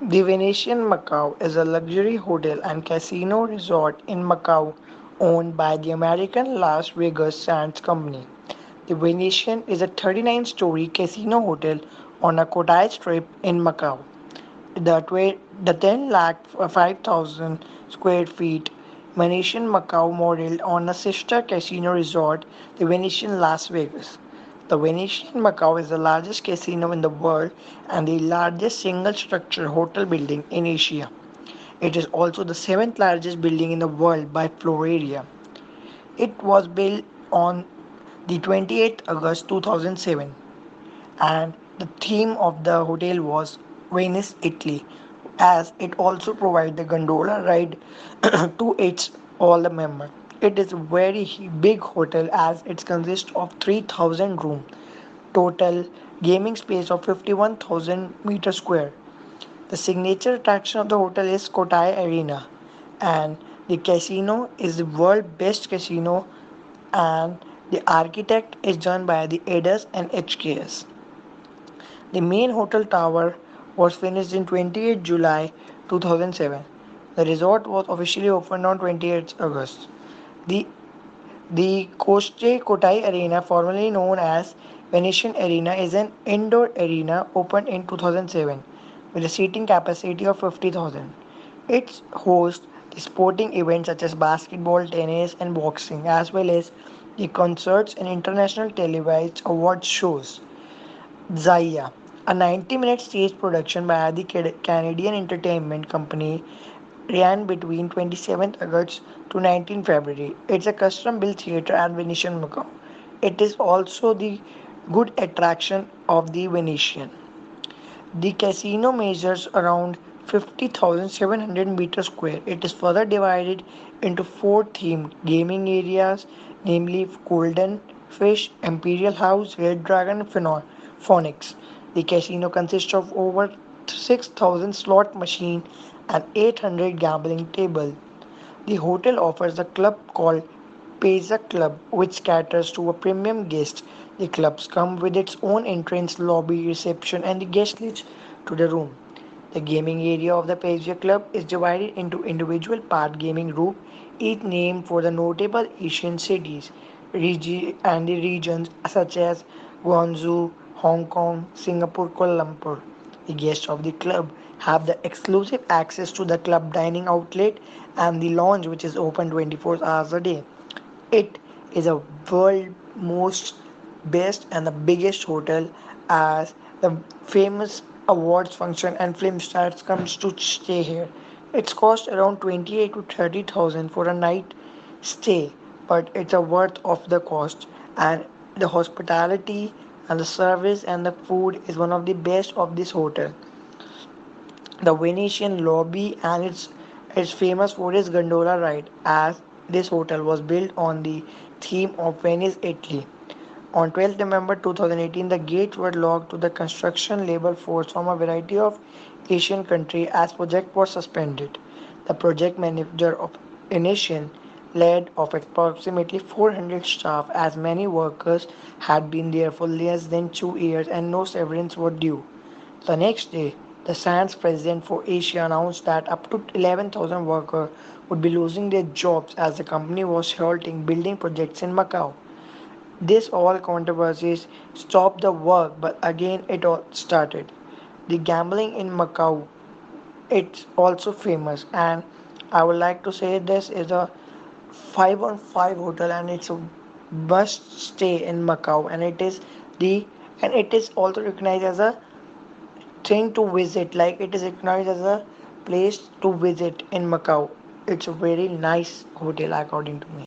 The Venetian Macau is a luxury hotel and casino resort in Macau owned by the American Las Vegas Sands Company. The Venetian is a 39-story casino hotel on a Cotai Strip in Macau. The, tw- the 10 lakh uh, 5,000 square feet Venetian Macau modeled on a sister casino resort, the Venetian Las Vegas. The Venetian Macau is the largest casino in the world and the largest single structure hotel building in Asia. It is also the seventh largest building in the world by floor area. It was built on the 28th August 2007 and the theme of the hotel was Venice, Italy, as it also provides the gondola ride to its all the members. It is a very big hotel as it consists of 3000 rooms, total gaming space of 51,000 meter square. The signature attraction of the hotel is Cotai Arena and the casino is the world best casino and the architect is done by the Aedas and HKS. The main hotel tower was finished in 28 July 2007. The resort was officially opened on 28 August. The the Coste Cotai Arena, formerly known as Venetian Arena, is an indoor arena opened in 2007 with a seating capacity of 50,000. It hosts sporting events such as basketball, tennis, and boxing, as well as the concerts and international televised award shows. Zaia, a 90 minute stage production by the Canadian entertainment company, ran between 27th August to 19 February. It's a custom built theater at Venetian Macau. It is also the good attraction of the Venetian. The casino measures around 50,700 meters square. It is further divided into four themed gaming areas, namely Golden Fish, Imperial House, Red Dragon, and Phoenix. The casino consists of over 6,000 slot machines and 800 gambling table. The hotel offers a club called Paiza Club, which caters to a premium guest. The clubs come with its own entrance lobby, reception, and the guest list to the room. The gaming area of the Paiza Club is divided into individual part gaming rooms, each named for the notable Asian cities and the regions such as Guangzhou, Hong Kong, Singapore, Kuala Lumpur. The guests of the club have the exclusive access to the club dining outlet and the lounge which is open 24 hours a day. It is a world most best and the biggest hotel as the famous awards function and film stars comes to stay here. It's cost around 28 to 30,000 for a night stay, but it's a worth of the cost and the hospitality and the service and the food is one of the best of this hotel. The Venetian lobby and its its famous for its gondola ride as this hotel was built on the theme of Venice, Italy. On 12 November 2018, the gates were locked to the construction labor force from a variety of Asian countries as project was suspended. The project manager of Venetian led of approximately 400 staff as many workers had been there for less than two years and no severance was due. The next day, the Sands president for Asia announced that up to 11,000 workers would be losing their jobs as the company was halting building projects in Macau. This all controversies stopped the work, but again it all started. The gambling in Macau, it's also famous, and I would like to say this is a five on five hotel, and it's a must stay in Macau, and it is the and it is also recognized as a thing to visit. Like it is recognized as a place to visit in macau. It's a very nice hotel according to me